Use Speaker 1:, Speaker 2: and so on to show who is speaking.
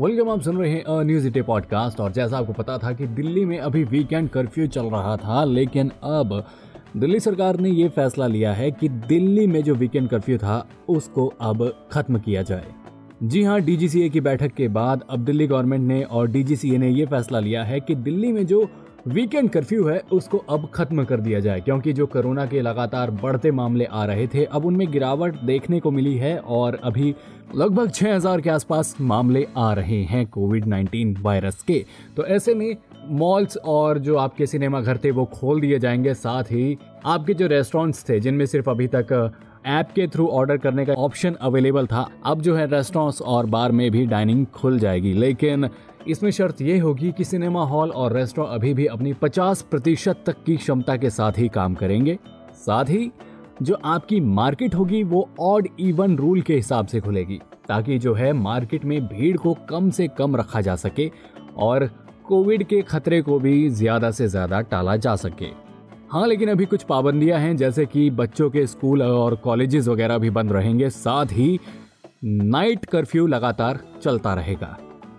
Speaker 1: Welcome, आप सुन रहे हैं न्यूज़ इटे पॉडकास्ट और जैसा आपको पता था कि दिल्ली में अभी वीकेंड कर्फ्यू चल रहा था, लेकिन अब दिल्ली सरकार ने ये फैसला लिया है कि दिल्ली में जो वीकेंड कर्फ्यू था, उसको अब खत्म किया जाए। जी हाँ डीजीसीए की बैठक के बाद अब दिल्ली गवर्नमेंट ने और डीजीसीए ने यह फैसला लिया है कि दिल्ली में जो वीकेंड कर्फ्यू है, उसको अब खत्म कर दिया जाए, क्योंकि जो कोरोना के लगातार बढ़ते मामले आ रहे थे, अब उनमें गिरावट देखने को मिली है और अभी लगभग 6000 के आसपास मामले आ रहे हैं कोविड 19 वायरस के। तो ऐसे में मॉल्स और जो आपके सिनेमा घर थे, वो खोल दिए जाएँगे, साथ ही आपके जो रेस्टोरेंट्स थे, जिनमें सिर्फ़ अभी तक ऐप के थ्रू ऑर्डर करने का ऑप्शन अवेलेबल था, अब जो है रेस्टोरेंट्स और बार में भी डाइनिंग खुल जाएगी। लेकिन इसमें शर्त यह होगी कि सिनेमा हॉल और रेस्टोरेंट अभी भी अपनी 50 प्रतिशत तक की क्षमता के साथ ही काम करेंगे। साथ ही, जो आपकी मार्केट होगी, वो ऑड इवन रूल के हिसाब से खुलेगी, ताकि जो है मार्केट में भीड़ को कम से कम रखा जा सके और कोविड के खतरे को भी ज़्यादा से ज़्यादा टाला जा सके। हाँ लेकिन अभी कुछ पाबंदियाँ हैं, जैसे कि बच्चों के स्कूल और कॉलेजेस वगैरह भी बंद रहेंगे, साथ ही नाइट कर्फ्यू लगातार चलता रहेगा।